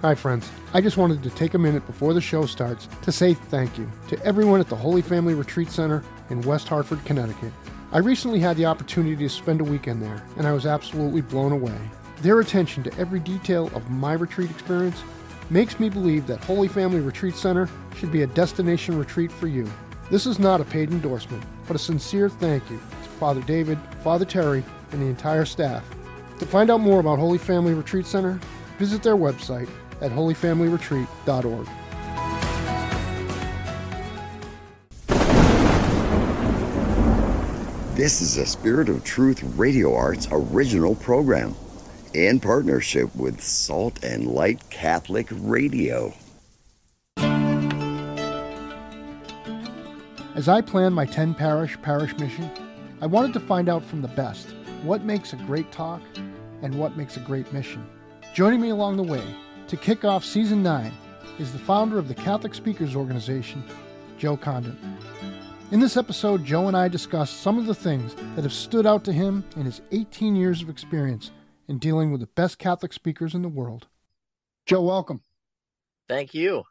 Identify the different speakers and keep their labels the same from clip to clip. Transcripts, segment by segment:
Speaker 1: Hi, friends. I just wanted to take a minute before the show starts to say thank you to everyone at the Holy Family Retreat Center in West Hartford, Connecticut. I recently had the opportunity to spend a weekend there, and I was absolutely blown away. Their attention to every detail of my retreat experience makes me believe that Holy Family Retreat Center should be a destination retreat for you. This is not a paid endorsement, but a sincere thank you to Father David, Father Terry, and the entire staff. To find out more about Holy Family Retreat Center, visit their website at holyfamilyretreat.org.
Speaker 2: This is a Spirit of Truth Radio Arts original program in partnership with Salt and Light Catholic Radio.
Speaker 1: As I planned my 10 parish parish mission, I wanted to find out from the best what makes a great talk and what makes a great mission. Joining me along the way to kick off season 9 is the founder of the Catholic Speakers Organization, Joe Condit. In this episode, Joe and I discuss some of the things that have stood out to him in his 18 years of experience in dealing with the best Catholic speakers in the world. Joe, welcome.
Speaker 3: Thank you.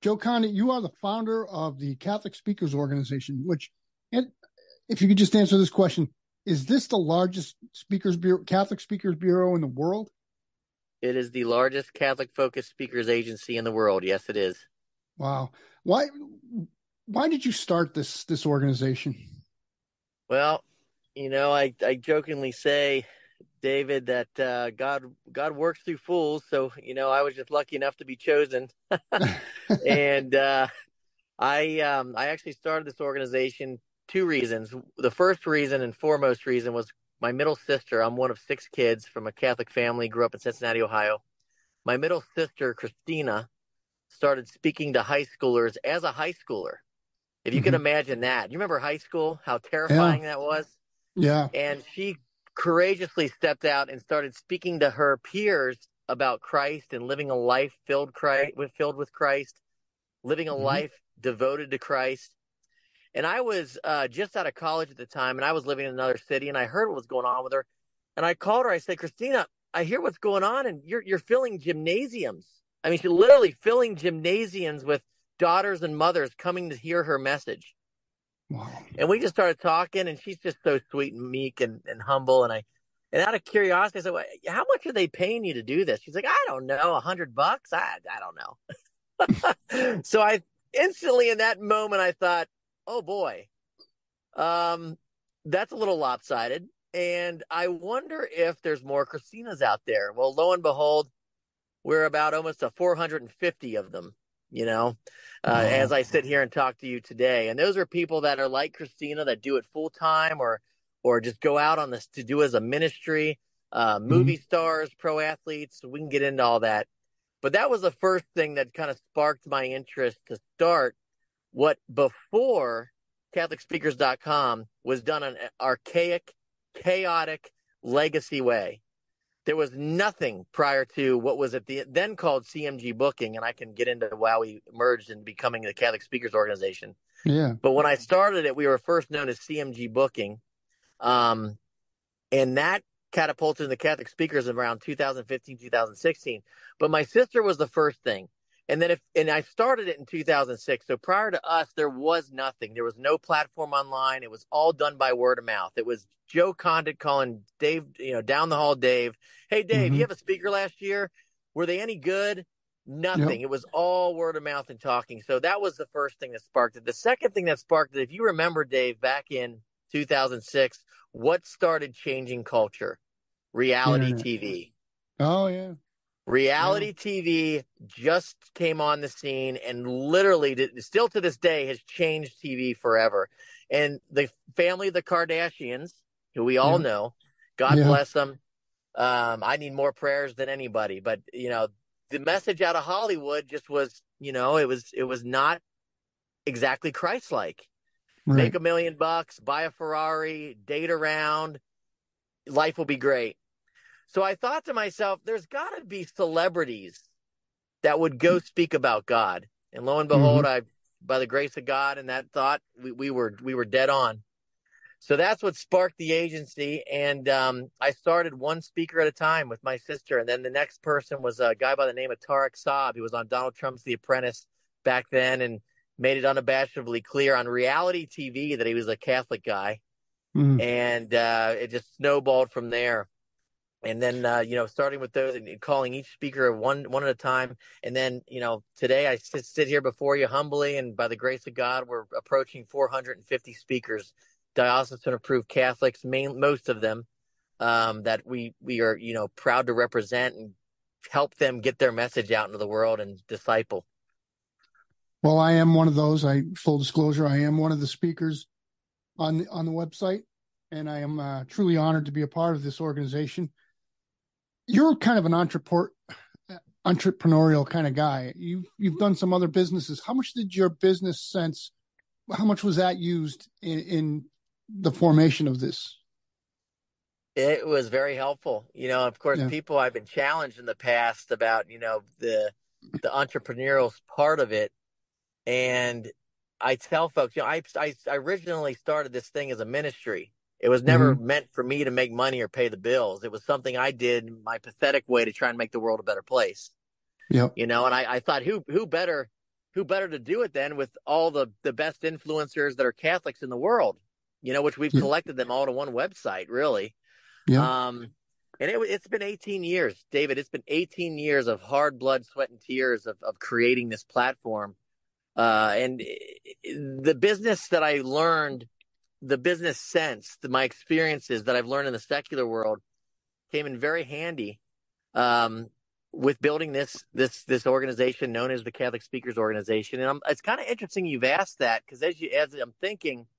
Speaker 1: Joe Condit, you are the founder of the Catholic Speakers Organization, which, and if you could just answer this question, is this the largest speakers bureau, Catholic speakers bureau in the world?
Speaker 3: It is the largest Catholic focused speakers agency in the world. Yes, it is.
Speaker 1: Wow. Why why did you start this this organization?
Speaker 3: Well, you know, I I jokingly say, David, that uh, God God works through fools. So you know, I was just lucky enough to be chosen, and uh, I um, I actually started this organization two reasons. The first reason and foremost reason was my middle sister. I'm one of six kids from a Catholic family. Grew up in Cincinnati, Ohio. My middle sister, Christina, started speaking to high schoolers as a high schooler. If you mm-hmm. can imagine that, you remember high school, how terrifying yeah. that was?
Speaker 1: Yeah.
Speaker 3: And she courageously stepped out and started speaking to her peers about Christ and living a life filled Christ, filled with Christ, living a mm-hmm. life devoted to Christ. And I was uh, just out of college at the time, and I was living in another city, and I heard what was going on with her. And I called her. I said, "Christina, I hear what's going on, and you're you're filling gymnasiums. I mean, she's literally filling gymnasiums with daughters and mothers coming to hear her message. Wow. And we just started talking, and she's just so sweet and meek and, and humble. And I, and out of curiosity, I said, well, "How much are they paying you to do this?" She's like, "I don't know, a hundred bucks. I I don't know." so I instantly in that moment I thought, "Oh boy, um, that's a little lopsided." And I wonder if there's more Christinas out there. Well, lo and behold, we're about almost a 450 of them you know, uh, as I sit here and talk to you today. And those are people that are like Christina that do it full time or, or just go out on this to do as a ministry, uh, mm-hmm. movie mm-hmm. stars, pro athletes. We can get into all that. But that was the first thing that kind of sparked my interest to start what before CatholicSpeakers.com was done in an archaic, chaotic legacy way there was nothing prior to what was at the then called CMG Booking, and I can get into why we merged and becoming the Catholic Speakers Organization.
Speaker 1: Yeah.
Speaker 3: But when I started it, we were first known as CMG Booking, um, and that catapulted the Catholic Speakers around 2015, 2016. But my sister was the first thing. And then if and I started it in 2006. So prior to us, there was nothing. There was no platform online. It was all done by word of mouth. It was Joe Condit calling Dave, you know, down the hall, Dave. Hey, Dave, mm-hmm. you have a speaker last year. Were they any good? Nothing. Yep. It was all word of mouth and talking. So that was the first thing that sparked it. The second thing that sparked it, if you remember, Dave, back in 2006, what started changing culture? Reality TV.
Speaker 1: Oh yeah.
Speaker 3: Reality yeah. TV just came on the scene and literally, still to this day, has changed TV forever. And the family of the Kardashians, who we all yeah. know, God yeah. bless them. Um, I need more prayers than anybody, but you know, the message out of Hollywood just was, you know, it was it was not exactly Christ-like. Right. Make a million bucks, buy a Ferrari, date around, life will be great. So I thought to myself, there's got to be celebrities that would go speak about God. And lo and behold, mm-hmm. I, by the grace of God and that thought, we, we were we were dead on. so that's what sparked the agency. And um, I started one speaker at a time with my sister. And then the next person was a guy by the name of Tarek Saab. He was on Donald Trump's The Apprentice back then and made it unabashedly clear on reality TV that he was a Catholic guy. Mm. And uh, it just snowballed from there. And then, uh, you know, starting with those and calling each speaker one one at a time. And then, you know, today I sit, sit here before you humbly, and by the grace of God, we're approaching 450 speakers diocesan approved Catholics, main, most of them, um, that we, we are, you know, proud to represent and help them get their message out into the world and disciple.
Speaker 1: Well, I am one of those. I full disclosure, I am one of the speakers on the, on the website, and I am uh, truly honored to be a part of this organization. You're kind of an entrepreneur, entrepreneurial kind of guy. You you've done some other businesses. How much did your business sense? How much was that used in, in the formation of this?
Speaker 3: It was very helpful. You know, of course, yeah. people I've been challenged in the past about, you know, the the entrepreneurial part of it. And I tell folks, you know, I, I, I originally started this thing as a ministry. It was never mm-hmm. meant for me to make money or pay the bills. It was something I did my pathetic way to try and make the world a better place.
Speaker 1: Yeah.
Speaker 3: You know, and I, I thought who who better who better to do it than with all the the best influencers that are Catholics in the world you know, which we've yeah. collected them all to one website, really. Yeah. Um, and it, has been 18 years, David. It's been 18 years of hard blood, sweat, and tears of, of creating this platform. Uh, and the business that I learned, the business sense, the, my experiences that I've learned in the secular world came in very handy um, with building this this this organization known as the Catholic Speakers Organization. And I'm, it's kind of interesting you've asked that because as you as I'm thinking –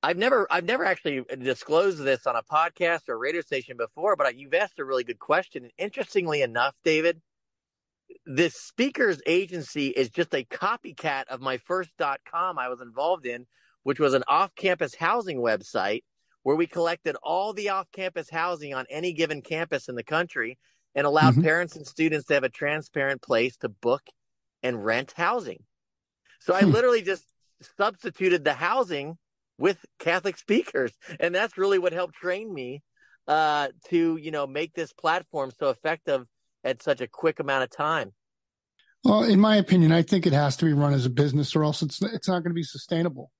Speaker 3: I've never I've never actually disclosed this on a podcast or radio station before, but I, you've asked a really good question. And interestingly enough, David, this speakers agency is just a copycat of my first dot com I was involved in, which was an off-campus housing website where we collected all the off-campus housing on any given campus in the country and allowed mm-hmm. parents and students to have a transparent place to book and rent housing. So I hmm. literally just substituted the housing with Catholic speakers. And that's really what helped train me uh, to, you know, make this platform so effective at such a quick amount of time.
Speaker 1: Well, in my opinion, I think it has to be run as a business or else it's it's not going to be sustainable.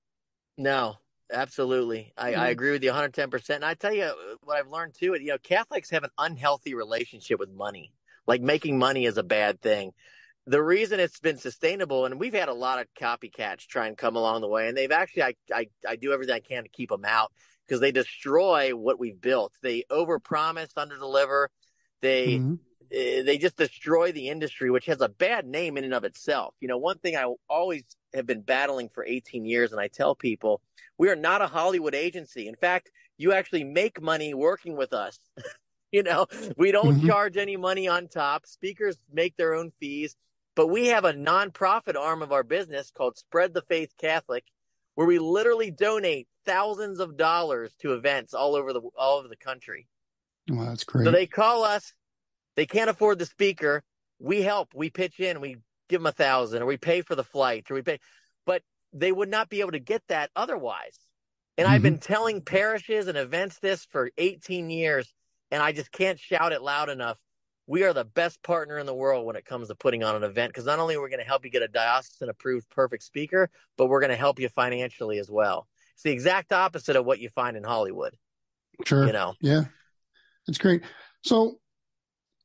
Speaker 3: No, absolutely. I, I agree with you 110%. And I tell you what I've learned too, you know, Catholics have an unhealthy relationship with money. Like making money is a bad thing the reason it's been sustainable, and we've had a lot of copycats try and come along the way, and they've actually, I, I, I do everything I can to keep them out because they destroy what we've built. They overpromise, underdeliver. They, mm-hmm. Uh, they just destroy the industry, which has a bad name in and of itself. You know, one thing I always have been battling for 18 years, and I tell people, we are not a Hollywood agency. In fact, you actually make money working with us. you know, we don't mm-hmm. charge any money on top. Speakers make their own fees but we have a nonprofit arm of our business called Spread the Faith Catholic, where we literally donate thousands of dollars to events all over the all over the country.
Speaker 1: Wow, that's great.
Speaker 3: So they call us. They can't afford the speaker. We help. We pitch in. We give them a thousand, or we pay for the flight, or we pay. But they would not be able to get that otherwise. And mm-hmm. I've been telling parishes and events this for 18 years, and I just can't shout it loud enough we are the best partner in the world when it comes to putting on an event because not only are we going to help you get a diocesan approved perfect speaker, but we're going to help you financially as well. It's the exact opposite of what you find in Hollywood.
Speaker 1: Sure.
Speaker 3: You know.
Speaker 1: Yeah. That's great. So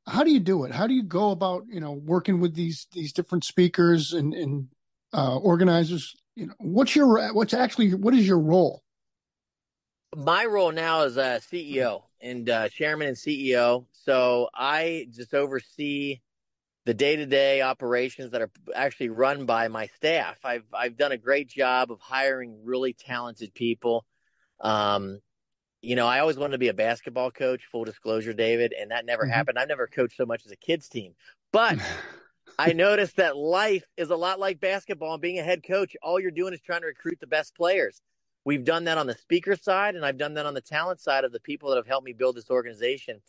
Speaker 1: how do you do it? How do you go about, you know, working with these these different speakers and, and uh, organizers? You know, what's your what's actually what is your role?
Speaker 3: My role now is a CEO and uh, chairman and CEO. So I just oversee the day-to-day operations that are actually run by my staff. I've I've done a great job of hiring really talented people. Um, you know, I always wanted to be a basketball coach. Full disclosure, David, and that never mm-hmm. happened. I've never coached so much as a kids team, but I noticed that life is a lot like basketball. And being a head coach, all you're doing is trying to recruit the best players. We've done that on the speaker side, and I've done that on the talent side of the people that have helped me build this organization.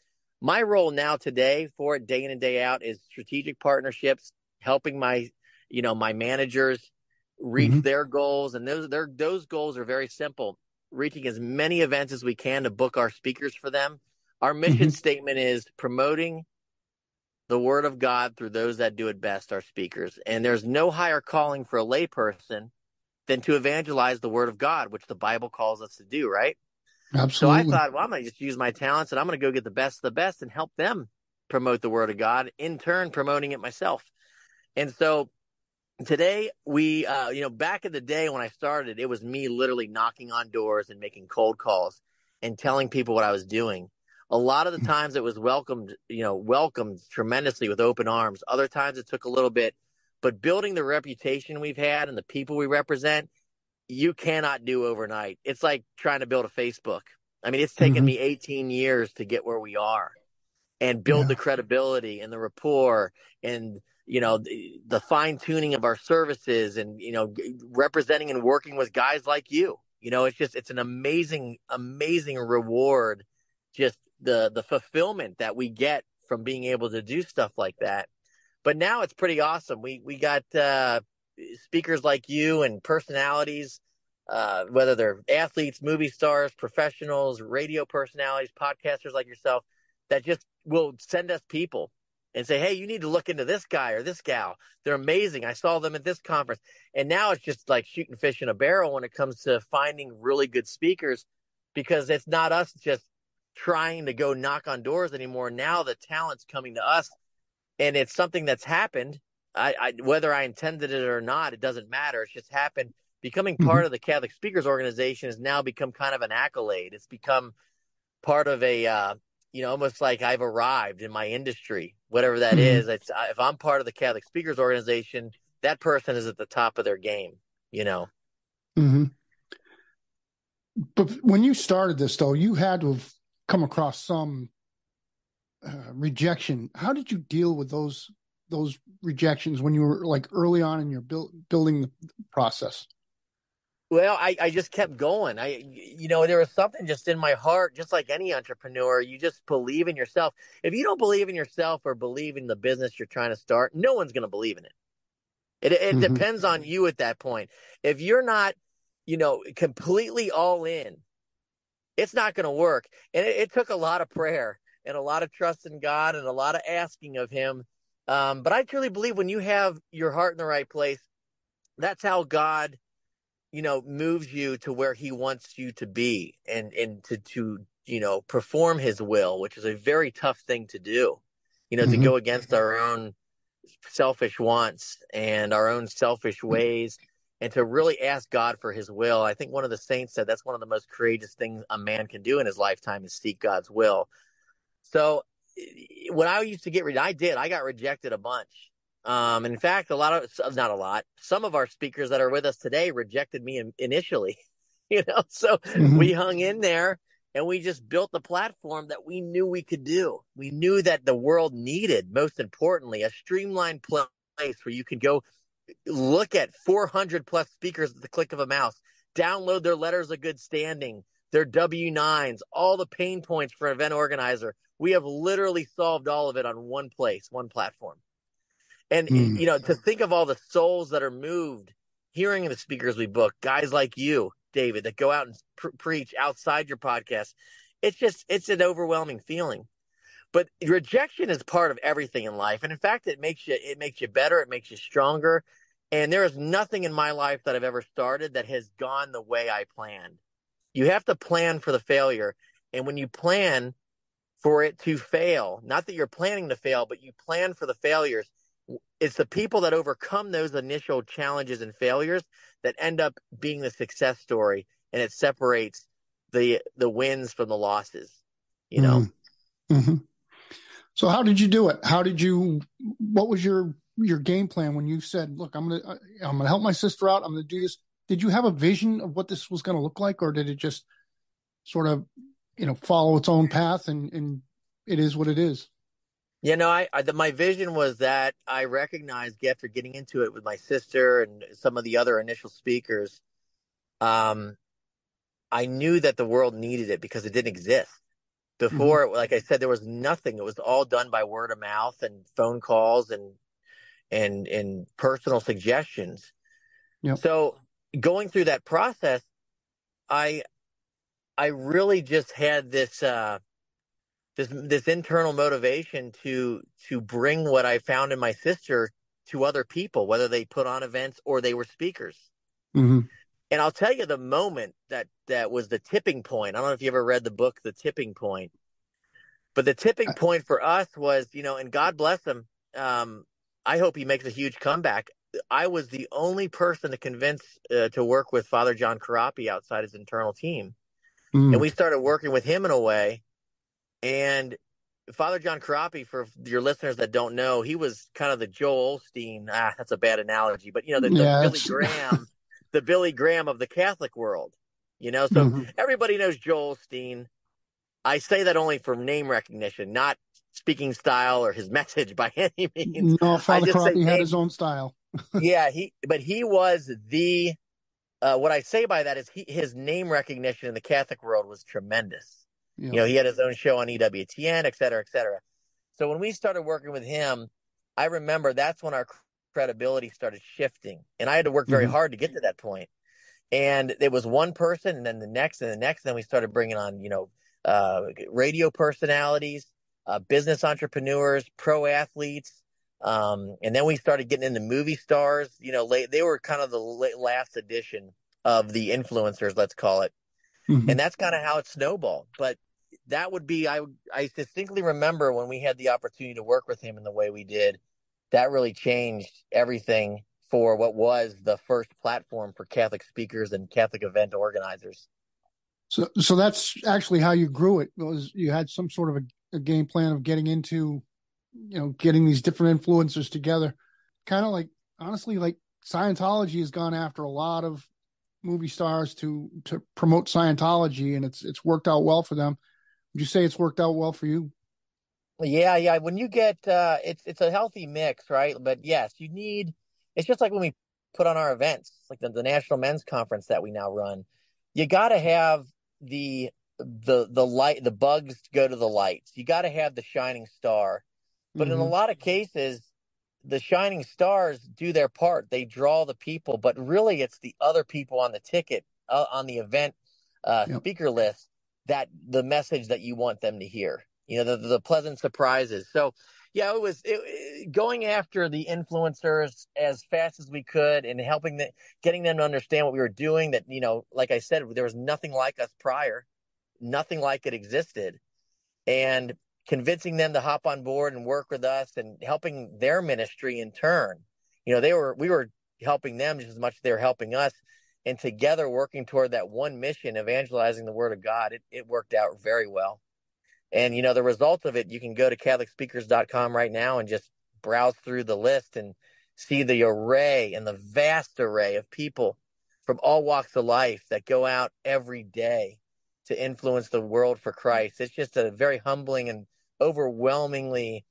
Speaker 3: My role now today for it day in and day out is strategic partnerships, helping my, you know, my managers reach mm-hmm. their goals. And those, their, those goals are very simple. Reaching as many events as we can to book our speakers for them. Our mission mm-hmm. statement is promoting the word of God through those that do it best, our speakers. And there's no higher calling for a layperson than to evangelize the word of God, which the Bible calls us to do, right?
Speaker 1: Absolutely.
Speaker 3: So I thought, well, I'm going to just use my talents and I'm going to go get the best of the best and help them promote the word of God, in turn, promoting it myself. And so today we, uh, you know, back in the day when I started, it was me literally knocking on doors and making cold calls and telling people what I was doing. A lot of the times it was welcomed, you know, welcomed tremendously with open arms. Other times it took a little bit, but building the reputation we've had and the people we represent, you cannot do overnight. It's like trying to build a Facebook. I mean, it's taken mm-hmm. me 18 years to get where we are and build yeah. the credibility and the rapport and you know the, the fine tuning of our services and you know representing and working with guys like you. You know it's just it's an amazing amazing reward just the the fulfillment that we get from being able to do stuff like that. But now it's pretty awesome. We we got uh speakers like you and personalities uh whether they're athletes movie stars professionals radio personalities podcasters like yourself that just will send us people and say, Hey, you need to look into this guy or this gal. They're amazing. I saw them at this conference. And now it's just like shooting fish in a barrel when it comes to finding really good speakers because it's not us just trying to go knock on doors anymore. Now the talent's coming to us and it's something that's happened. I, I whether I intended it or not, it doesn't matter. It's just happened. Becoming part mm-hmm. of the Catholic Speakers Organization has now become kind of an accolade. It's become part of a uh, you know, almost like I've arrived in my industry, whatever that mm-hmm. is. It's, if I'm part of the Catholic Speakers Organization, that person is at the top of their game, you know.
Speaker 1: Mm-hmm. But when you started this, though, you had to have come across some uh, rejection. How did you deal with those those rejections when you were like early on in your build, building the process?
Speaker 3: Well, I, I just kept going. I, you know, there was something just in my heart, just like any entrepreneur, you just believe in yourself. If you don't believe in yourself or believe in the business you're trying to start, no one's going to believe in it. It, it mm-hmm. depends on you at that point. If you're not, you know, completely all in, it's not going to work. And it, it, took a lot of prayer and a lot of trust in God and a lot of asking of Him. Um, but I truly believe when you have your heart in the right place, that's how God you know, moves you to where he wants you to be and, and to, to, you know, perform his will, which is a very tough thing to do, you know, mm-hmm. to go against our own selfish wants and our own selfish ways and to really ask God for his will. I think one of the saints said that's one of the most courageous things a man can do in his lifetime is seek God's will. So when I used to get, I did, I got rejected a bunch. Um, in fact, a lot of, not a lot, some of our speakers that are with us today rejected me in, initially, you know, so mm-hmm. we hung in there and we just built the platform that we knew we could do. We knew that the world needed, most importantly, a streamlined place where you could go look at 400 plus speakers at the click of a mouse, download their letters of good standing, their W9s, all the pain points for an event organizer. We have literally solved all of it on one place, one platform. And mm. you know, to think of all the souls that are moved hearing the speakers we book, guys like you, David, that go out and pr- preach outside your podcast, it's just it's an overwhelming feeling. But rejection is part of everything in life, and in fact, it makes you it makes you better, it makes you stronger. And there is nothing in my life that I've ever started that has gone the way I planned. You have to plan for the failure, and when you plan for it to fail, not that you're planning to fail, but you plan for the failures it's the people that overcome those initial challenges and failures that end up being the success story and it separates the the wins from the losses you know? Mm-hmm.
Speaker 1: Mm-hmm. so how did you do it? How did you what was your your game plan when you said look i'm gonna i'm gonna help my sister out. I'm gonna do this. Did you have a vision of what this was gonna look like or did it just sort of you know follow its own path and and it is what it is
Speaker 3: you know, I, I the, my vision was that I recognized after getting into it with my sister and some of the other initial speakers, um, I knew that the world needed it because it didn't exist before. Mm-hmm. Like I said, there was nothing. It was all done by word of mouth and phone calls and and and personal suggestions. Yep. So going through that process, I I really just had this uh, this this internal motivation to to bring what I found in my sister to other people, whether they put on events or they were speakers.
Speaker 1: Mm-hmm.
Speaker 3: And I'll tell you the moment that that was the tipping point. I don't know if you ever read the book The Tipping Point, but the tipping point for us was, you know, and God bless him. Um, I hope he makes a huge comeback. I was the only person to convince uh, to work with Father John Corapi outside his internal team,
Speaker 1: Mm.
Speaker 3: and we started working with him in a way. And Father John Corapi, for your listeners that don't know, he was kind of the Joel Osteen. Ah, that's a bad analogy, but you know, the, the
Speaker 1: Yeah,
Speaker 3: Billy Graham, the Billy Graham of the Catholic world. You know, so
Speaker 1: Mhm.
Speaker 3: everybody knows Joel Osteen. I say that only for name recognition, not speaking style or his message by any means.
Speaker 1: No, Father Corapi had
Speaker 3: name-
Speaker 1: his own style.
Speaker 3: yeah, he, but he was the. Uh, what I say by that is he, his name recognition in the Catholic world was tremendous.
Speaker 1: Yeah.
Speaker 3: You know, he had his own show on EWTN, et cetera, et cetera. So when we started working with him, I remember that's when our credibility started shifting, and I had to work very
Speaker 1: Mhm.
Speaker 3: hard to get to that point. And it was one person, and then the next, and the next. And then we started bringing on, you know, uh, radio personalities, uh, business entrepreneurs, pro athletes, um, and then we started getting into movie stars. You know, late, they were kind of the late, last edition of the influencers, let's call it
Speaker 1: Mhm.
Speaker 3: and that's kind of how it snowballed. But that would be I I distinctly remember when we had the opportunity to work with him in the way we did. That really changed everything for what was the first platform for Catholic speakers and Catholic event organizers.
Speaker 1: So, so that's actually how you grew it. Was you had some sort of a, a game plan of getting into, you know, getting these different influencers together. Kind of like, honestly, like Scientology has gone after a lot of movie stars to to promote Scientology, and it's it's worked out well for them. Would you say it's worked out well for you?
Speaker 3: Yeah, yeah. When you get uh it's it's a healthy mix, right? But yes, you need it's just like when we put on our events, like the, the National Men's Conference that we now run. You gotta have the the the light the bugs go to the lights. You gotta have the shining star. But in a
Speaker 1: Mhm.
Speaker 3: lot of cases, the shining stars do their part. They draw the people, but really it's the other people on the ticket, uh, on the event uh,
Speaker 1: Yep.
Speaker 3: speaker list that the message that you want them to hear. You know, the, the pleasant surprises. So, yeah, it was it, going after the influencers as fast as we could and helping the, getting them to understand what we were doing. That, you know, like I said, there was nothing like us prior, nothing like it existed. And convincing them to hop on board and work with us and helping their ministry in turn. You know, they were we were helping them just as much as they were helping us. And together working toward that one mission, evangelizing the word of God, it, it worked out very well. And you know, the result of it, you can go to CatholicSpeakers.com right now and just browse through the list and see the array and the vast array of people from all walks of life that go out every day to influence the world for Christ. It's just a very humbling and overwhelmingly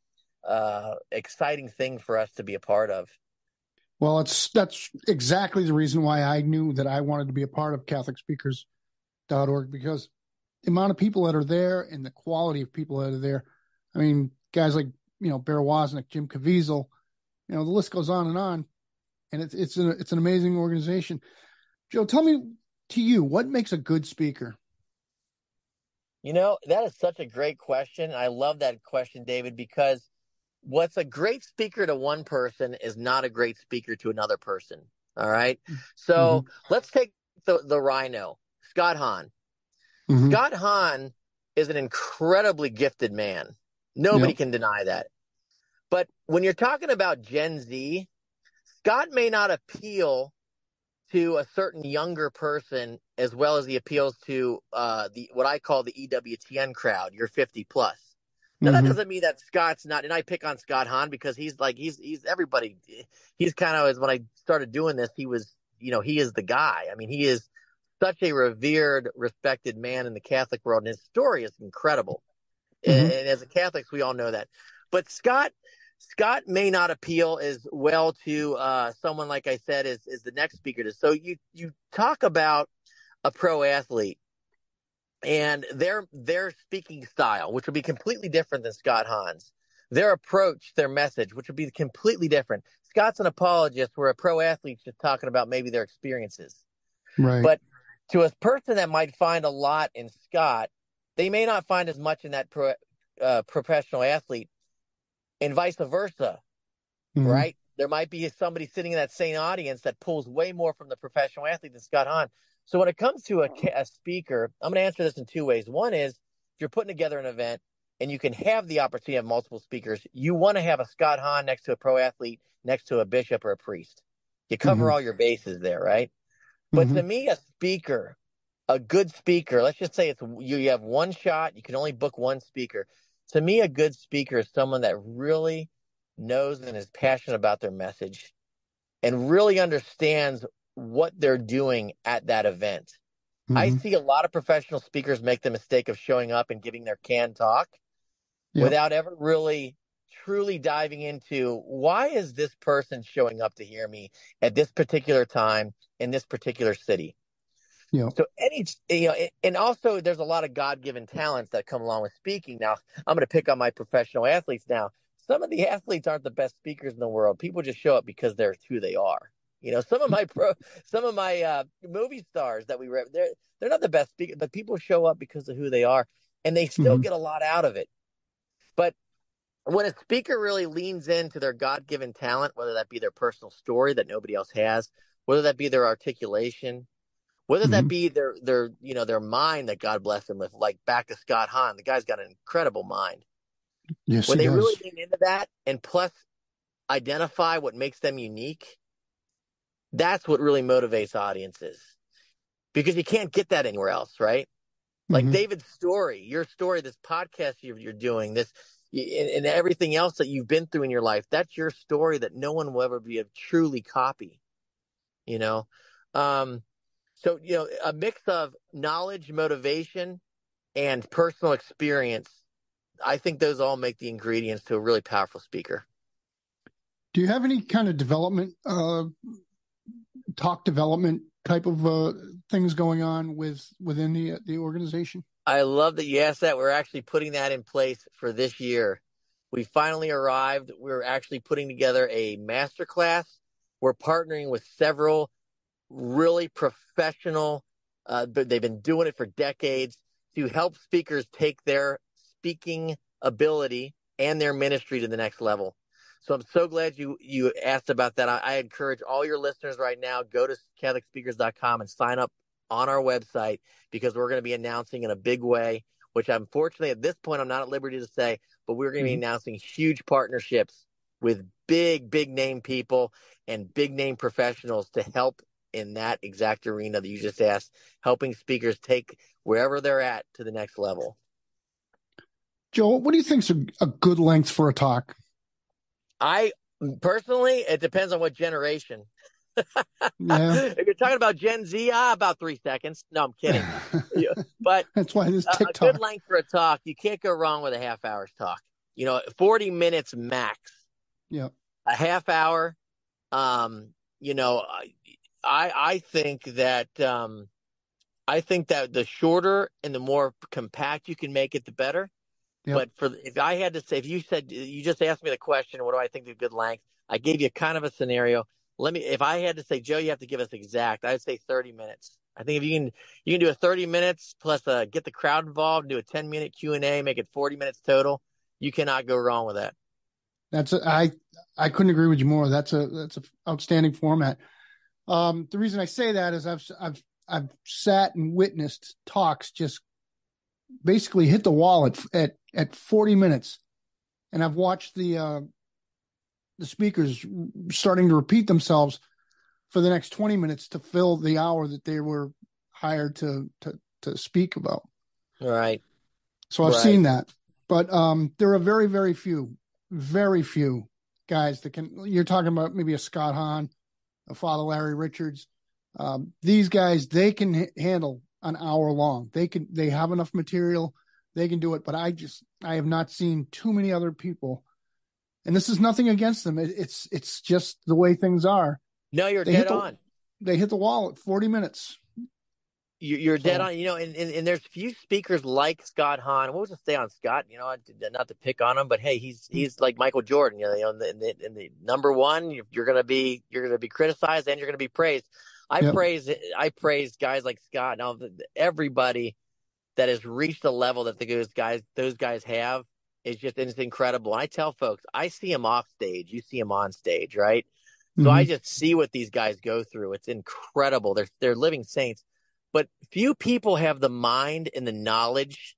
Speaker 3: uh, exciting thing for us to be a part of.
Speaker 1: Well, it's that's exactly the reason why I knew that I wanted to be a part of CatholicSpeakers.org because the amount of people that are there and the quality of people that are there. I mean, guys like you know Bear Woznick, Jim Caviezel, you know the list goes on and on, and it's it's an it's an amazing organization. Joe, tell me to you what makes a good speaker.
Speaker 3: You know, that is such a great question. I love that question, David, because what's a great speaker to one person is not a great speaker to another person. All right. So let's take the, the rhino, Scott Hahn.
Speaker 1: Mhm.
Speaker 3: Scott Hahn is an incredibly gifted man. Nobody
Speaker 1: Yep.
Speaker 3: can deny that. But when you're talking about Gen Z, Scott may not appeal to a certain younger person as well as he appeals to uh, the what I call the EWTN crowd, your 50 plus. Now that
Speaker 1: Mhm.
Speaker 3: doesn't mean that Scott's not, and I pick on Scott Hahn because he's like he's he's everybody. He's kind of as when I started doing this, he was you know he is the guy. I mean he is such a revered, respected man in the Catholic world, and his story is incredible. And,
Speaker 1: Mhm.
Speaker 3: and as a Catholics, we all know that. But Scott Scott may not appeal as well to uh, someone like I said is is the next speaker does. So you you talk about a pro athlete and their their speaking style, which would be completely different than Scott Hahn's. Their approach, their message, which would be completely different. Scott's an apologist, where a pro athlete's just talking about maybe their experiences.
Speaker 1: Right.
Speaker 3: But to a person that might find a lot in Scott, they may not find as much in that pro, uh, professional athlete, and vice versa, mm-hmm. right? There might be somebody sitting in that same audience that pulls way more from the professional athlete than Scott Hahn. So when it comes to a, a speaker, I'm going to answer this in two ways. One is if you're putting together an event and you can have the opportunity of multiple speakers, you want to have a Scott Hahn next to a pro athlete, next to a bishop or a priest. You cover mm-hmm. all your bases there, right? But mm-hmm. to me, a speaker, a good speaker, let's just say it's you, you have one shot, you can only book one speaker. To me, a good speaker is someone that really knows and is passionate about their message and really understands what they're doing at that event. Mm-hmm. I see a lot of professional speakers make the mistake of showing up and giving their can talk yep. without ever really truly diving into why is this person showing up to hear me at this particular time in this particular city.
Speaker 1: Yeah.
Speaker 3: So any you know, and also there's a lot of God given talents that come along with speaking. Now I'm going to pick on my professional athletes. Now some of the athletes aren't the best speakers in the world. People just show up because they're who they are. You know, some of my pro, some of my uh, movie stars that we read, they're they're not the best speakers, but people show up because of who they are, and they still mm-hmm. get a lot out of it. But when a speaker really leans into their God given talent, whether that be their personal story that nobody else has, whether that be their articulation, whether mm-hmm. that be their their you know their mind that God bless them with, like back to Scott Hahn, the guy's got an incredible mind.
Speaker 1: Yes,
Speaker 3: when they
Speaker 1: does.
Speaker 3: really lean into that, and plus identify what makes them unique, that's what really motivates audiences because you can't get that anywhere else, right? Like mm-hmm. David's story, your story, this podcast you're, you're doing, this and, and, everything else that you've been through in your life. That's your story that no one will ever be able to truly copy. You know, um, so you know, a mix of knowledge, motivation, and personal experience. I think those all make the ingredients to a really powerful speaker.
Speaker 1: Do you have any kind of development uh, talk development type of uh, things going on with within the the organization?
Speaker 3: I love that you asked that. We're actually putting that in place for this year. We finally arrived. We're actually putting together a master class. We're partnering with several really professional. Uh, they've been doing it for decades to help speakers take their speaking ability and their ministry to the next level. So I'm so glad you you asked about that. I, I encourage all your listeners right now go to CatholicSpeakers.com and sign up on our website because we're going to be announcing in a big way. Which unfortunately at this point I'm not at liberty to say, but we're going to mm-hmm. be announcing huge partnerships with big big name people and big name professionals to help in that exact arena that you just asked, helping speakers take wherever they're at to the next level.
Speaker 1: Joe, what do you think is a, a good length for a talk?
Speaker 3: I personally, it depends on what generation. yeah. If you're talking about Gen Z, ah, about three seconds. No, I'm kidding. but
Speaker 1: that's why this TikTok.
Speaker 3: A good length for a talk. You can't go wrong with a half hour's talk. You know, 40 minutes max.
Speaker 1: Yeah.
Speaker 3: A half hour. Um, you know, I I think that um, I think that the shorter and the more compact you can make it, the better. Yep. But for if I had to say, if you said you just asked me the question, what do I think of good length? I gave you kind of a scenario. Let me, if I had to say, Joe, you have to give us exact. I'd say 30 minutes. I think if you can, you can do a 30 minutes plus uh, get the crowd involved, do a 10 minute Q and A, make it 40 minutes total. You cannot go wrong with that.
Speaker 1: That's a, I, I couldn't agree with you more. That's a, that's an outstanding format. Um, the reason I say that is I've, I've, I've sat and witnessed talks just basically hit the wall at, at at 40 minutes, and I've watched the uh, the speakers starting to repeat themselves for the next 20 minutes to fill the hour that they were hired to to to speak about.
Speaker 3: Right.
Speaker 1: So I've
Speaker 3: right.
Speaker 1: seen that, but um, there are very very few, very few guys that can. You're talking about maybe a Scott Hahn, a Father Larry Richards. Um, these guys they can h- handle an hour long. They can they have enough material they can do it. But I just I have not seen too many other people, and this is nothing against them. It, it's it's just the way things are.
Speaker 3: No, you're they dead
Speaker 1: the,
Speaker 3: on.
Speaker 1: They hit the wall at 40 minutes.
Speaker 3: You're dead on. You know, and, and, and, there's few speakers like Scott Hahn. What was to say on Scott? You know, not to pick on him, but hey, he's hmm. he's like Michael Jordan. You know, in the, in the, in the number one, you're, to be you're to be criticized and you're going to be praised. I yep. praise I praise guys like Scott. Now everybody that has reached the level that those guys those guys have is just it's incredible. I tell folks, I see them off stage, you see them on stage, right? So mm-hmm. I just see what these guys go through. It's incredible. They're they're living saints. But few people have the mind and the knowledge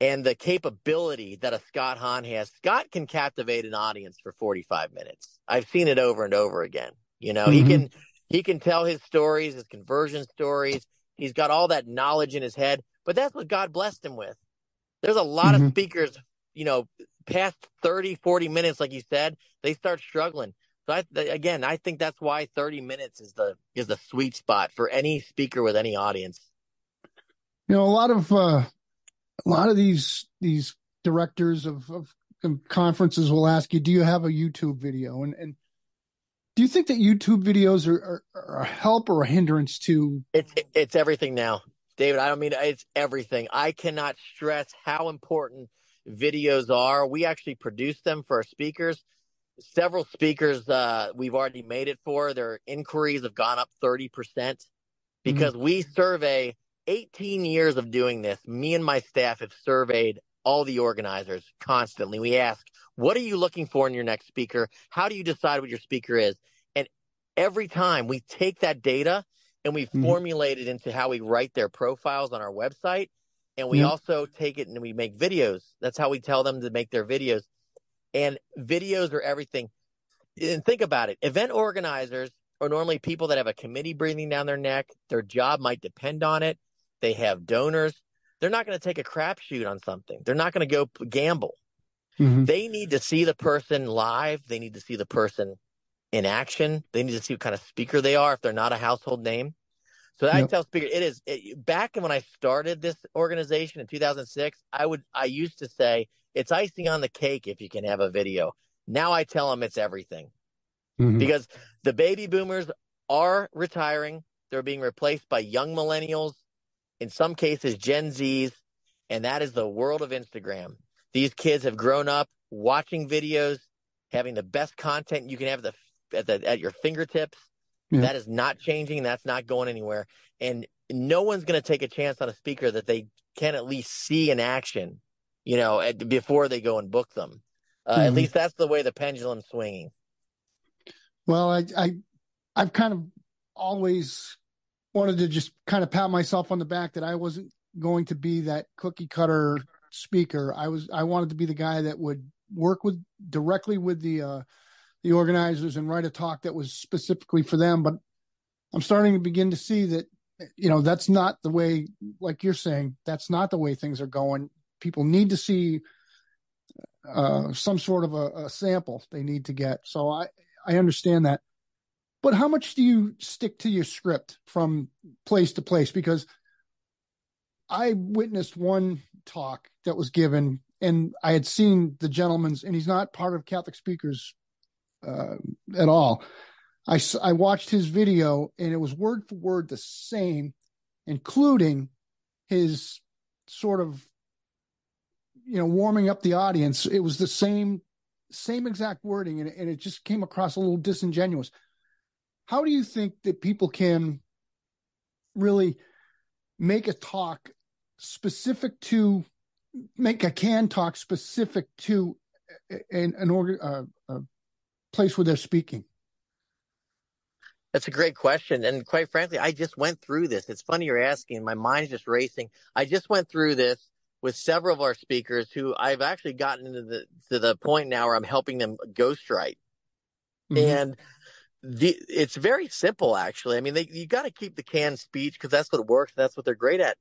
Speaker 3: and the capability that a Scott Hahn has. Scott can captivate an audience for 45 minutes. I've seen it over and over again. You know, mm-hmm. he can he can tell his stories, his conversion stories. He's got all that knowledge in his head, but that's what God blessed him with. There's a lot mm-hmm. of speakers, you know, past 30, 40 minutes, like you said, they start struggling. So I, again, I think that's why 30 minutes is the is the sweet spot for any speaker with any audience.
Speaker 1: You know, a lot of uh, a lot of these these directors of, of conferences will ask you, "Do you have a YouTube video?" And and do you think that YouTube videos are, are, are a help or a hindrance to?
Speaker 3: It's it's everything now, David. I don't mean it's everything. I cannot stress how important videos are. We actually produce them for our speakers several speakers uh, we've already made it for. Their inquiries have gone up 30% because mm-hmm. we survey 18 years of doing this. Me and my staff have surveyed all the organizers constantly. We ask, what are you looking for in your next speaker? How do you decide what your speaker is? And every time we take that data and we mm-hmm. formulate it into how we write their profiles on our website. And we also take it and we make videos. That's how we tell them to make their videos and videos are everything. And think about it. Event organizers are normally people that have a committee breathing down their neck. Their job might depend on it. They have donors. They're not going to take a crapshoot on something. They're not going to go gamble. Mm-hmm. They need to see the person live. They need to see the person in action. They need to see what kind of speaker they are if they're not a household name. So yep. I tell speaker it is it, back when I started this organization in 2006. I would I used to say it's icing on the cake if you can have a video. Now I tell them it's everything mm-hmm. because the baby boomers are retiring. They're being replaced by young millennials, in some cases Gen Zs, and that is the world of Instagram. These kids have grown up watching videos, having the best content you can have the, at, the, at your fingertips yeah. That is not changing. That's not going anywhere. And no one's going to take a chance on a speaker that they can at least see in action, you know, at, before they go and book them. Uh, mm-hmm. At least that's the way the pendulum's swinging.
Speaker 1: Well, I, I, I've kind of always wanted to just kind of pat myself on the back that I wasn't going to be that cookie cutter speaker. I was, I wanted to be the guy that would work with directly with the, uh, the organizers and write a talk that was specifically for them. But I'm starting to begin to see that, you know, that's not the way, like you're saying, that's not the way things are going. People need to see uh, some sort of a, a sample they need to get. So I, I understand that. But how much do you stick to your script from place to place? Because I witnessed one talk that was given and I had seen the gentleman's, and he's not part of Catholic Speakers uh, at all. I, I watched his video and it was word for word the same, including his sort of, you know, warming up the audience. It was the same, same exact wording and, and it just came across a little disingenuous. How do you think that people can really make a talk specific to make a can talk specific to an, an uh, uh, place where they're speaking?
Speaker 3: That's a great question. And quite frankly, I just went through this. It's funny you're asking. My mind's just racing. I just went through this with several of our speakers who I've actually gotten to the to the point now where I'm helping them ghostwrite. Mm-hmm. And the, it's very simple, actually. I mean, they, you got to keep the canned speech because that's what works. That's what they're great at.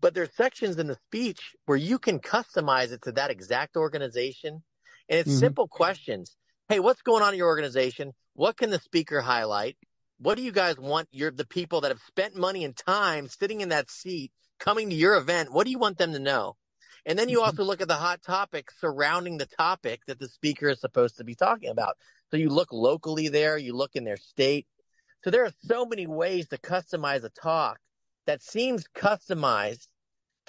Speaker 3: But there's sections in the speech where you can customize it to that exact organization. And it's mm-hmm. simple questions hey, what's going on in your organization? What can the speaker highlight? What do you guys want your the people that have spent money and time sitting in that seat coming to your event? What do you want them to know? And then you mm-hmm. also look at the hot topics surrounding the topic that the speaker is supposed to be talking about. So you look locally there, you look in their state. So there are so many ways to customize a talk that seems customized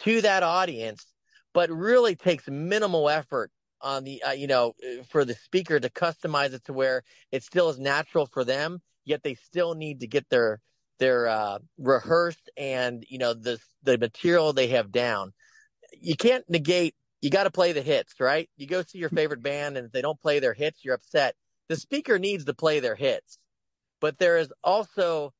Speaker 3: to that audience, but really takes minimal effort on the uh, you know uh, for the speaker to customize it to where it still is natural for them yet they still need to get their their uh, rehearsed and you know the the material they have down. You can't negate. You got to play the hits, right? You go see your favorite band, and if they don't play their hits, you're upset. The speaker needs to play their hits, but there is also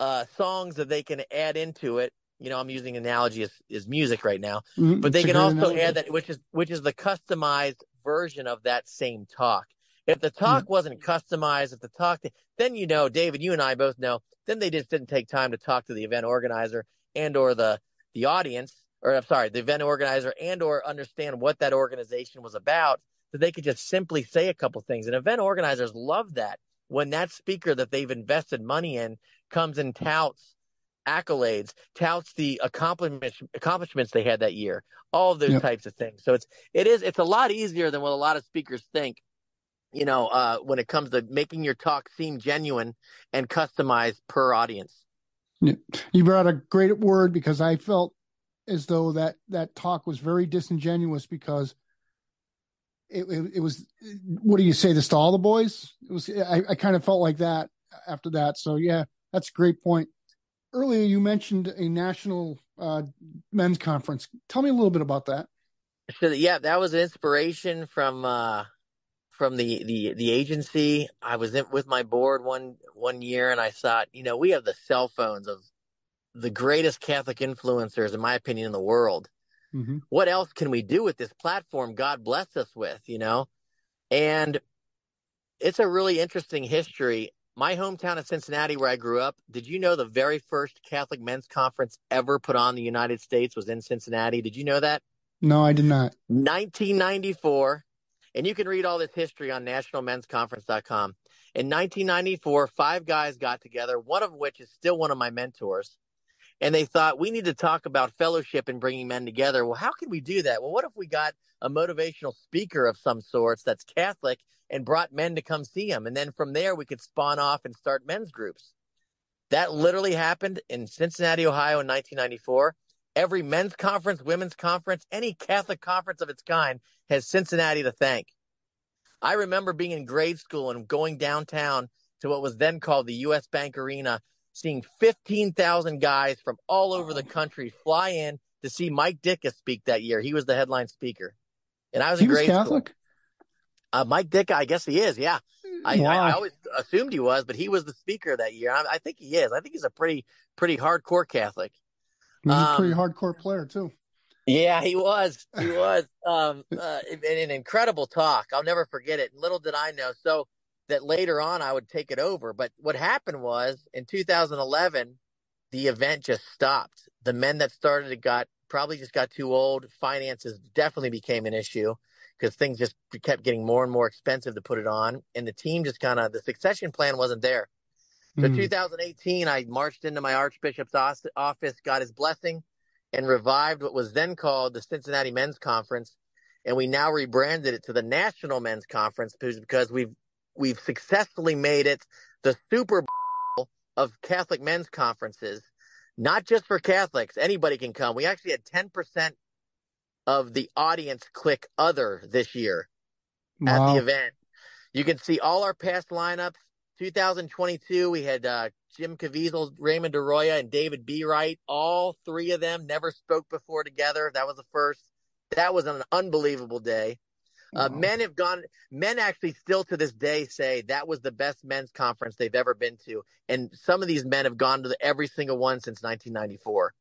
Speaker 3: uh, songs that they can add into it. You know, I'm using analogy as, as music right now,
Speaker 1: Mhm.
Speaker 3: but they
Speaker 1: It's
Speaker 3: can also
Speaker 1: analogy.
Speaker 3: add that, which is which is the customized version of that same talk. If the talk wasn't customized, if the talk, then you know, David, you and I both know, then they just didn't take time to talk to the event organizer and or the the audience, or I'm sorry, the event organizer and or understand what that organization was about, that they could just simply say a couple things. And event organizers love that when that speaker that they've invested money in comes and touts accolades, touts the accomplishments accomplishments they had that year, all of those
Speaker 1: Yep.
Speaker 3: types of things. So it's it is it's a lot easier than what a lot of speakers think. You know, uh, when it comes to making your talk seem genuine and customized per audience.
Speaker 1: You brought a great word because I felt as though that that talk was very disingenuous because it, it, it was what do you say this to all the boys? It was I, I kind of felt like that after that. So yeah, that's a great point. Earlier you mentioned a national uh, men's conference. Tell me a little bit about that.
Speaker 3: So yeah, that was an inspiration from uh, from the, the the agency. I was in, with my board one one year, and I thought, you know, we have the cell phones of the greatest Catholic influencers, in my opinion, in the world.
Speaker 1: Mm-hmm.
Speaker 3: What else can we do with this platform God bless us with? You know, and it's a really interesting history. My hometown of Cincinnati, where I grew up, did you know the very first Catholic men's conference ever put on in the United States was in Cincinnati? Did you know that?
Speaker 1: No, I did not.
Speaker 3: 1994, and you can read all this history on nationalmensconference.com. In 1994, five guys got together, one of which is still one of my mentors. And they thought we need to talk about fellowship and bringing men together. Well, how can we do that? Well, what if we got a motivational speaker of some sorts that's Catholic and brought men to come see him? And then from there, we could spawn off and start men's groups. That literally happened in Cincinnati, Ohio in 1994 every men's conference, women's conference, any Catholic conference of its kind has Cincinnati to thank. I remember being in grade school and going downtown to what was then called the U.S. Bank Arena, seeing 15,000 guys from all over the country fly in to see Mike Ditka speak that year. He was the headline speaker. And I was
Speaker 1: He was
Speaker 3: grade
Speaker 1: Catholic.
Speaker 3: school. Uh, Mike Ditka, I guess he is. Yeah. I, I, I always assumed he was, but he was the speaker that year. I, I think he is. I think he's a pretty, pretty hardcore Catholic.
Speaker 1: He's was a pretty
Speaker 3: um,
Speaker 1: hardcore player too.
Speaker 3: Yeah, he was. He was. Um, uh, an incredible talk. I'll never forget it. Little did I know. So that later on I would take it over. But what happened was in 2011, the event just stopped. The men that started it got probably just got too old. Finances definitely became an issue because things just kept getting more and more expensive to put it on. And the team just kind of, the succession plan wasn't there. So
Speaker 1: Mm.
Speaker 3: 2018, I marched into my archbishop's office, got his blessing, and revived what was then called the Cincinnati Men's Conference, and we now rebranded it to the National Men's Conference because- because we've we've successfully made it the Super Bowl of Catholic men's conferences, not just for Catholics. Anybody can come. We actually had 10% of the audience click other this year at the event. You can see all our past lineups. 2022, we had uh, Jim Caviezel, Raymond Arroyo, and David Bereit. All three of them never spoke before together. That was the first. That was an unbelievable day. Uh,
Speaker 1: Wow.
Speaker 3: men have gone. Men actually still to this day say that was the best men's conference they've ever been to, and some of these men have gone to the, every single one since 1994.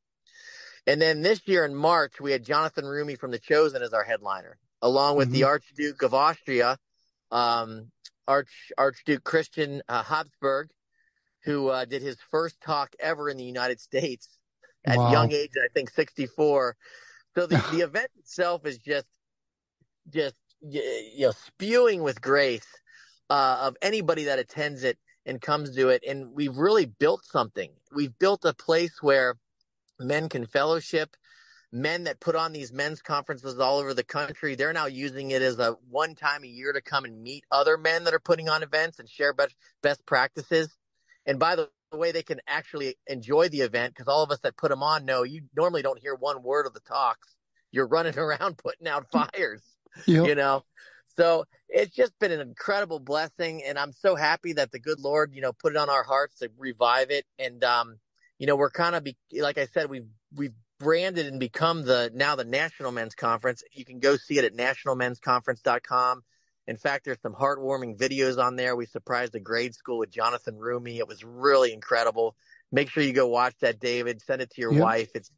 Speaker 3: And then this year in March, we had Jonathan Roumie from The Chosen as our headliner, along with the Archduke of Austria, um, Arch Archduke Christian uh, Habsburg, who uh, did his first talk ever in the United States at
Speaker 1: Wow.
Speaker 3: young age, I think 64. So the, the event itself is just, just you know, spewing with grace uh, of anybody that attends it and comes to it. And we've really built something. We've built a place where men can fellowship. Men that put on these men's conferences all over the country, they're now using it as a one time a year to come and meet other men that are putting on events and share best, best practices. And by the way, they can actually enjoy the event because all of us that put them on know you normally don't hear one word of the talks. You're running around putting out fires
Speaker 1: Yep.
Speaker 3: you know So it's just been an incredible blessing, and I'm so happy that the good Lord, you know, put it on our hearts to revive it. And um, you know, we're kind of be like I said, we've we've branded and become the now the National Men's Conference. You can go see it at nationalmensconference.com. In fact, there's some heartwarming videos on there. We surprised a grade school with Jonathan Roumie. It was really incredible. Make sure you go watch that, David. Send it to your yep. wife. It's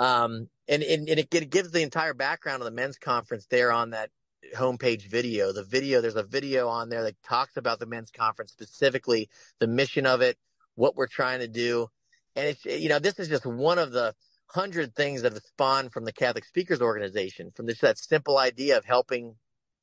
Speaker 3: um and, and, and it, it gives the entire background of the men's conference there on that homepage video. The video, there's a video on there that talks about the men's conference specifically, the mission of it, what we're trying to do. And it's, you know, this is just one of the hundred things that have spawned from the Catholic Speakers Organization, from this, that simple idea of helping,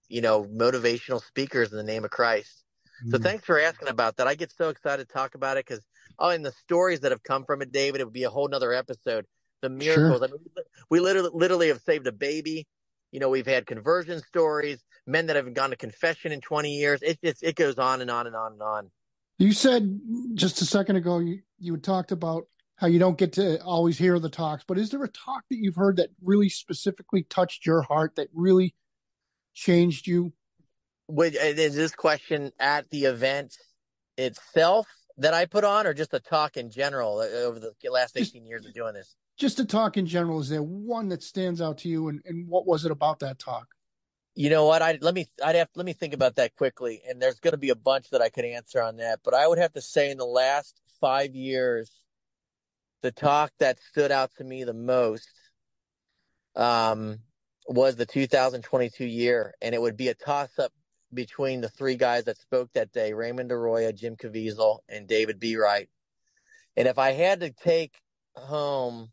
Speaker 3: you know, motivational speakers in the name of Christ. Mm-hmm. So thanks for asking about that. I get so excited to talk about it because, oh, and the stories that have come from it, David, it would be a whole nother episode. The miracles. Sure. I mean, we literally, literally have saved a baby you know, we've had conversion stories, men that haven't gone to confession in 20 years. It just, it goes on and on and on and on.
Speaker 1: You said just a second ago, you, you talked about how you don't get to always hear the talks, but is there a talk that you've heard that really specifically touched your heart that really changed you?
Speaker 3: Is this question at the event itself that I put on or just a talk in general uh, over the last 18 years of doing this?
Speaker 1: just to talk in general, is there one that stands out to you, and, and what was it about that talk?
Speaker 3: You know what? I let me I'd have let me think about that quickly, and there's going to be a bunch that I could answer on that. But I would have to say, in the last five years, the talk that stood out to me the most um, was the 2022 year, and it would be a toss up between the three guys that spoke that day: Raymond Arroyo, Jim Caviezel, and David Bereit. And if I had to take home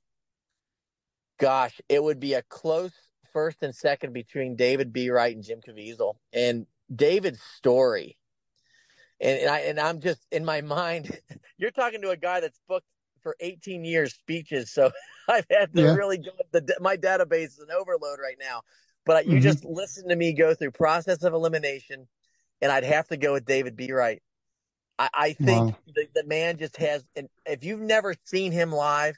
Speaker 3: gosh, it would be a close first and second between David Bereit and Jim Caviezel. And David's story, and, and I and I'm just in my mind. You're talking to a guy that's booked for 18 years speeches, so I've had to yeah. really go. The my database is an overload right now. But you mm-hmm. just listen to me go through process of elimination, and I'd have to go with David Bereit. I, I think wow. the, the man just has. And if you've never seen him live,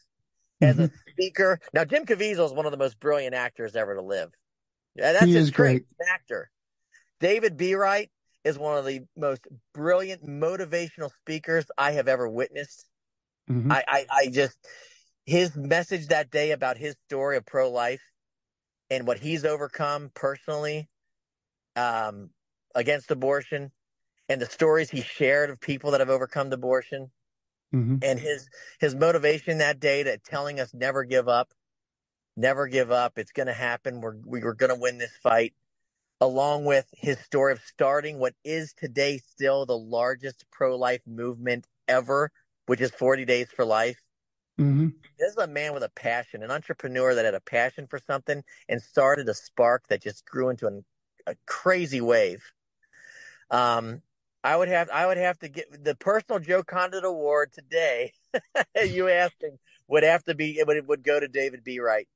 Speaker 3: as mm-hmm. a speaker. Now, Jim Caviezel is one of the most brilliant actors ever to live. Yeah, that's
Speaker 1: he is great.
Speaker 3: actor. David Bereit is one of the most brilliant motivational speakers I have ever witnessed. Mm-hmm. I, I, I just his message that day about his story of pro life and what he's overcome personally um, against abortion and the stories he shared of people that have overcome abortion Mm-hmm. And his his motivation that day to telling us never give up, never give up. It's going to happen. We're we were going to win this fight. Along with his story of starting what is today still the largest pro life movement ever, which is 40 Days for Life. Mm-hmm. This is a man with a passion, an entrepreneur that had a passion for something and started a spark that just grew into an, a crazy wave. Um, I would have I would have to get the personal Joe Condit Award today. you asking would have to be it would it would go to David Bereit.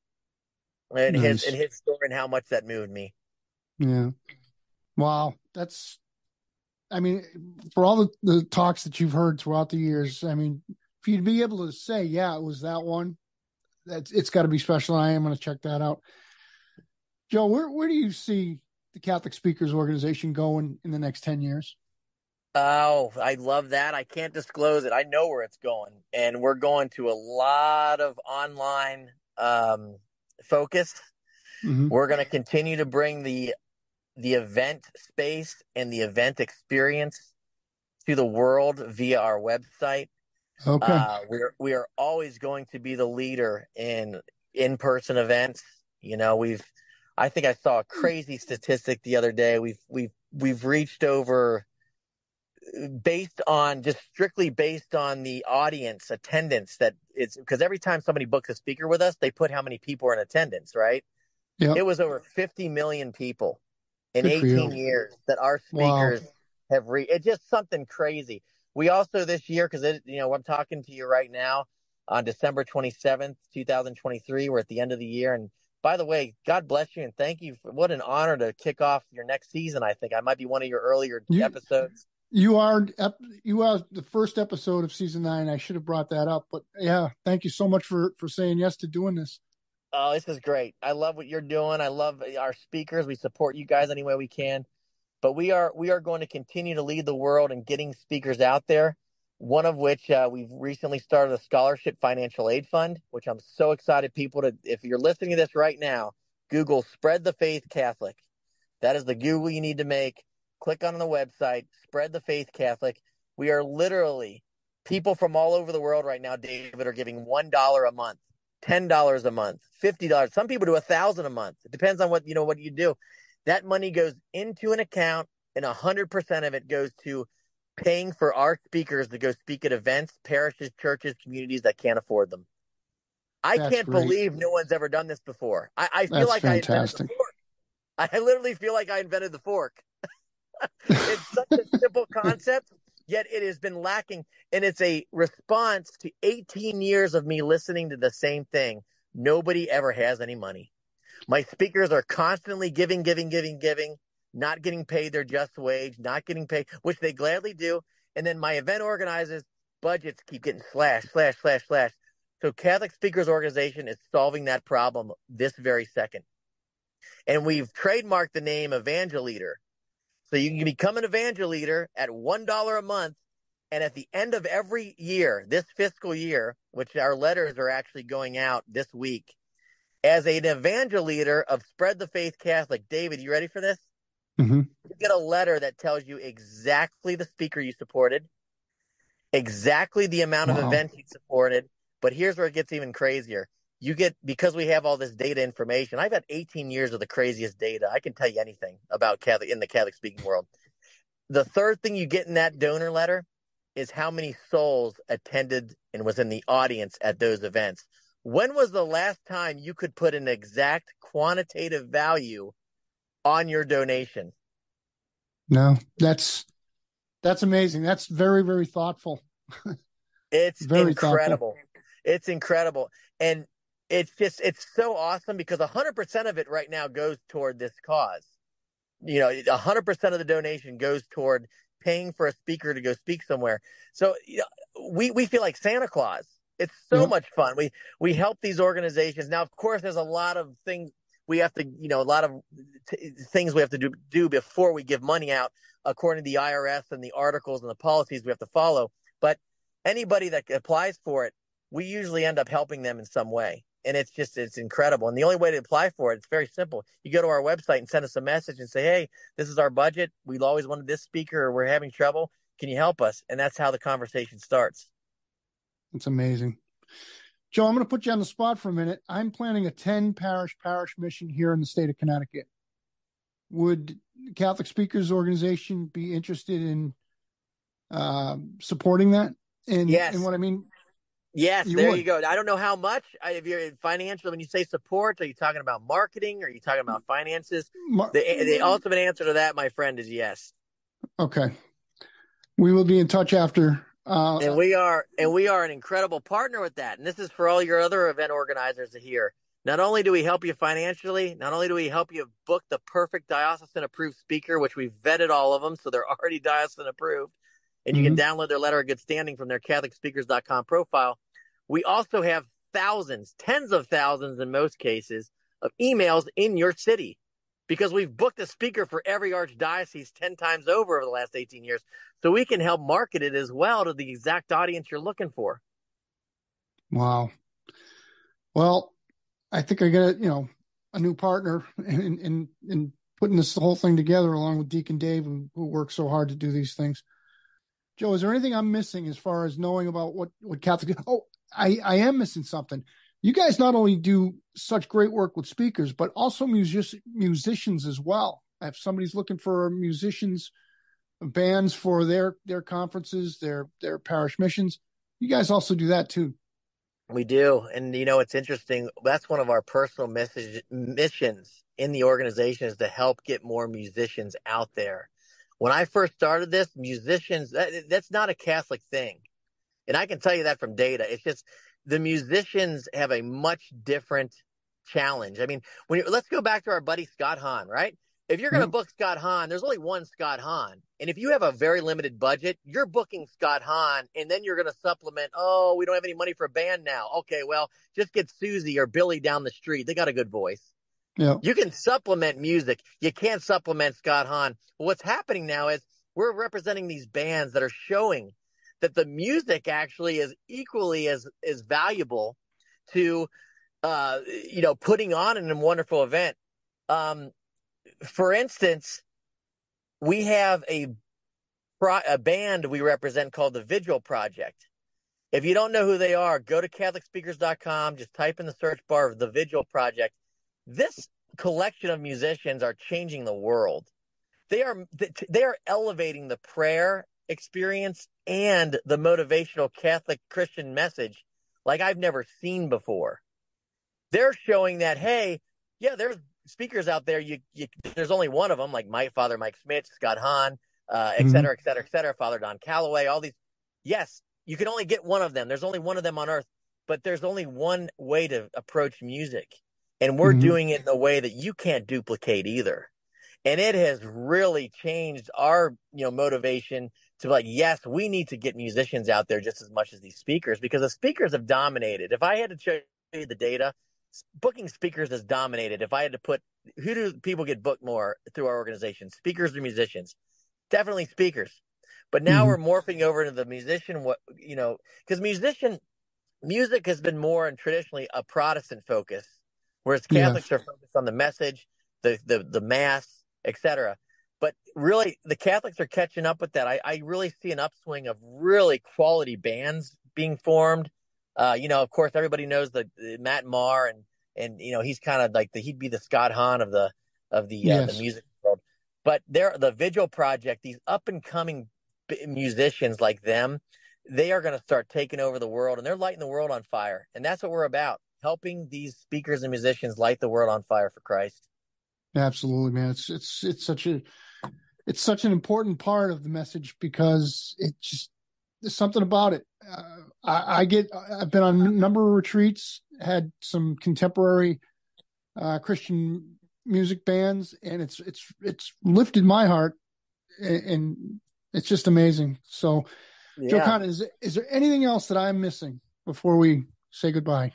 Speaker 3: And nice. his and his story and how much that moved me.
Speaker 1: Yeah. Wow. That's I mean, for all the, the talks that you've heard throughout the years, I mean, for you'd be able to say, yeah, it was that one, that's it's got to be special. I am going to check that out. Joe, where where do you see the Catholic Speakers Organization going in the next ten years?
Speaker 3: Oh, I love that. I can't disclose it. I know where it's going. And we're going to a lot of online um, focus. Mm-hmm. We're going to continue to bring the the event space and the event experience to the world via our website. Okay. Uh, we're we are always going to be the leader in in person events. You know, we've I think I saw a crazy statistic the other day. We've we've we've reached over based on just strictly based on the audience attendance that it's because every time somebody books a speaker with us, they put how many people are in attendance, right? Yep. It was over 50 million people in Good 18 years that our speakers wow. have reached. It's just something crazy. We also this year, because it, you know, I'm talking to you right now on December 27th, 2023. We're at the end of the year. And by the way, God bless you and thank you. For, what an honor to kick off your next season. I think I might be one of your earlier you, episodes.
Speaker 1: You are you are the first episode of season nine. I should have brought that up, but yeah, thank you so much for for saying yes to doing this.
Speaker 3: Oh, this is great. I love what you're doing. I love our speakers. We support you guys any way we can. But we are we are going to continue to lead the world in getting speakers out there. One of which uh, we've recently started a scholarship financial aid fund, which I'm so excited people to. If you're listening to this right now, Google "Spread the Faith Catholic." That is the Google you need to make. Click on the website, "Spread the Faith Catholic." We are literally people from all over the world right now, David, are giving one dollar a month ten dollars a month, fifty dollars. Some people do a thousand a month. It depends on what you know what you do. That money goes into an account, and a hundred percent of it goes to paying for our speakers to go speak at events, parishes, churches, communities that can't afford them. I
Speaker 1: That's
Speaker 3: can't
Speaker 1: great.
Speaker 3: believe no one's ever done this before. I, I feel
Speaker 1: That's
Speaker 3: like I invented
Speaker 1: fantastic.
Speaker 3: the fork. I literally feel like I invented the fork. it's such a simple concept, yet it has been lacking. And it's a response to 18 years of me listening to the same thing. Nobody ever has any money. My speakers are constantly giving, giving, giving, giving, not getting paid their just wage, not getting paid, which they gladly do. And then my event organizers budgets keep getting slashed, slash, slash, slash. So Catholic Speakers Organization is solving that problem this very second. And we've trademarked the name Evangeleader. So you can become an Evangeleader at $1 a month. And at the end of every year, this fiscal year, which our letters are actually going out this week, as an Evangeleader of Spread the Faith Catholic, David, you ready for this?
Speaker 1: hmm
Speaker 3: You get a letter that tells you exactly the speaker you supported, exactly the amount of
Speaker 1: Wow.
Speaker 3: events you supported. But here's where it gets even crazier. You get, because we have all this data information, I've had 18 years of the craziest data. I can tell you anything about Catholic in the Catholic speaking world. The third thing you get in that donor letter is how many souls attended and was in the audience at those events. When was the last time you could put an exact quantitative value on your donation?
Speaker 1: No, that's that's amazing. That's very very thoughtful.
Speaker 3: It's
Speaker 1: Very thoughtful.
Speaker 3: incredible. It's incredible. And it's just, it's so awesome because 100% of it right now goes toward this cause. You know, 100% of the donation goes toward paying for a speaker to go speak somewhere. So you know, we, we feel like Santa Claus. It's so much fun. We, we help these organizations. Now, of course, there's a lot of things we have to, you know, a lot of t- things we have to do, do before we give money out according to the IRS and the articles and the policies we have to follow. But anybody that applies for it, we usually end up helping them in some way. And it's just, it's incredible. And the only way to apply for it, it's very simple. You go to our website and send us a message and say, Hey, this is our budget. We've always wanted this speaker or we're having trouble. Can you help us? And that's how the conversation starts.
Speaker 1: It's amazing. Joe, I'm going to put you on the spot for a minute. I'm planning a 10 parish parish mission here in the state of Connecticut. Would the Catholic Speakers Organization be interested in um supporting that? And,
Speaker 3: Yes.
Speaker 1: and what I mean,
Speaker 3: Yes,
Speaker 1: You
Speaker 3: there
Speaker 1: would.
Speaker 3: you go. I don't know how much. I- If you're financial, when you say support, are you talking about marketing? Are you talking about finances?
Speaker 1: Mar-
Speaker 3: The, the ultimate answer to that, my friend, is yes.
Speaker 1: okay. We will be in touch after. Uh,
Speaker 3: and we are and we are an incredible partner with that. And this is for all your other event organizers to hear. Not only do we help you financially not only do we help you book the perfect diocesan approved speaker which we've vetted all of them so they're already diocesan approved and you can download their letter of good standing from their catholicspeakers.com profile. We also have thousands tens of thousands in most cases of emails in your city because we've booked a speaker for every archdiocese 10 times over over the last 18 years so we can help market it as well to the exact audience you're looking for.
Speaker 1: Wow. Well, I think I got you know a new partner in in in putting this whole thing together along with Deacon Dave, who, who works so hard to do these things. Joe, is there anything I'm missing as far as knowing about what what Catholic? Oh, I I am missing something. You guys not only do such great work with speakers, but also music, musicians as well. If somebody's looking for musicians, bands for their their conferences, their their parish missions, you guys also do that too.
Speaker 3: We do. And you know, it's interesting. That's one of our personal message missions in the organization is to help get more musicians out there. When I first started this, musicians, that, that's not a Catholic thing. And I can tell you that from data. It's just the musicians have a much different challenge. I mean, when you, let's go back to our buddy Scott Hahn, right? If you're going to mm-hmm. book Scott Hahn, there's only one Scott Hahn. And if you have a very limited budget, you're booking Scott Hahn and then you're going to supplement, oh, we don't have any money for a band now. Okay, well, just get Susie or Billy down the street. They got a good voice.
Speaker 1: Yeah.
Speaker 3: You can supplement music. You can't supplement Scott Hahn. what's happening now is we're representing these bands that are showing that the music actually is equally as, as valuable to, uh, you know, putting on an wonderful event. Um, for instance, we have a a band we represent called the Vigil Project. If you don't know who they are, go to CatholicSpeakers.com. Just type in the search bar of the Vigil Project. This collection of musicians are changing the world. They are they are elevating the prayer experience and the motivational Catholic Christian message like I've never seen before. They're showing that hey, yeah, there's speakers out there, you, you there's only one of them, like my father, Mike Schmitz, Scott Hahn, uh, et mm-hmm. cetera, et cetera, et cetera, Father Don Calloway, all these. Yes, you can only get one of them. There's only one of them on earth, but there's only one way to approach music. And we're mm-hmm. doing it in a way that you can't duplicate either. And it has really changed our, you know, motivation to be like, yes, we need to get musicians out there just as much as these speakers because the speakers have dominated. If I had to show you the data, booking speakers has dominated. If I had to put who do people get booked more through our organization, speakers or musicians? Definitely speakers. But now mm-hmm. we're morphing over into the musician. What you know, because musician music has been more and traditionally a Protestant focus, whereas Catholics are focused on the message, the the the mass, etc. But really, the Catholics are catching up with that. I, I really see an upswing of really quality bands being formed uh, you know, of course, everybody knows the, the Matt Maher, and and you know he's kind of like the he'd be the Scott Hahn of the of the uh, the music world. But they're the Vigil Project, these up and coming musicians like them, they are going to start taking over the world, and they're lighting the world on fire, and that's what we're about: helping these speakers and musicians light the world on fire for Christ.
Speaker 1: Absolutely, man. It's it's it's such a it's such an important part of the message because it just there's something about it. Uh, I, I, get I've been on a number of retreats, had some contemporary uh, Christian music bands, and it's it's it's lifted my heart, and, and it's just amazing. So, yeah. Joe is is there anything else that I'm missing before we say goodbye?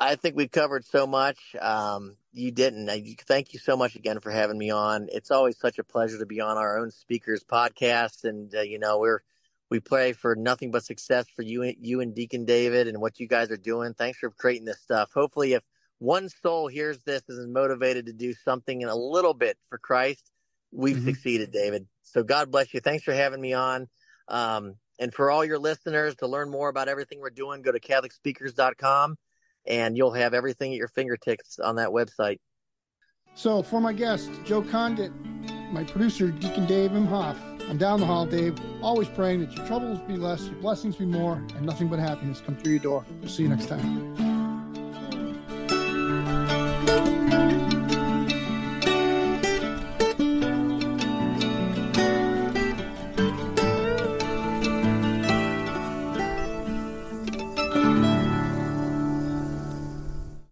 Speaker 3: I think we covered so much. Um, you didn't. I, thank you so much again for having me on. It's always such a pleasure to be on our own speakers podcast, and uh, you know we're we pray for nothing but success for you, you and Deacon David and what you guys are doing. Thanks for creating this stuff. Hopefully, if one soul hears this and is motivated to do something in a little bit for Christ, we've mm-hmm. succeeded, David. So God bless you. Thanks for having me on. Um, and for all your listeners to learn more about everything we're doing, go to CatholicSpeakers.com and you'll have everything at your fingertips on that website.
Speaker 1: So, for my guest, Joe Condit, my producer, Deacon Dave Imhoff, I'm down the hall, Dave, always praying that your troubles be less, your blessings be more, and nothing but happiness come through your door. We'll see you next time.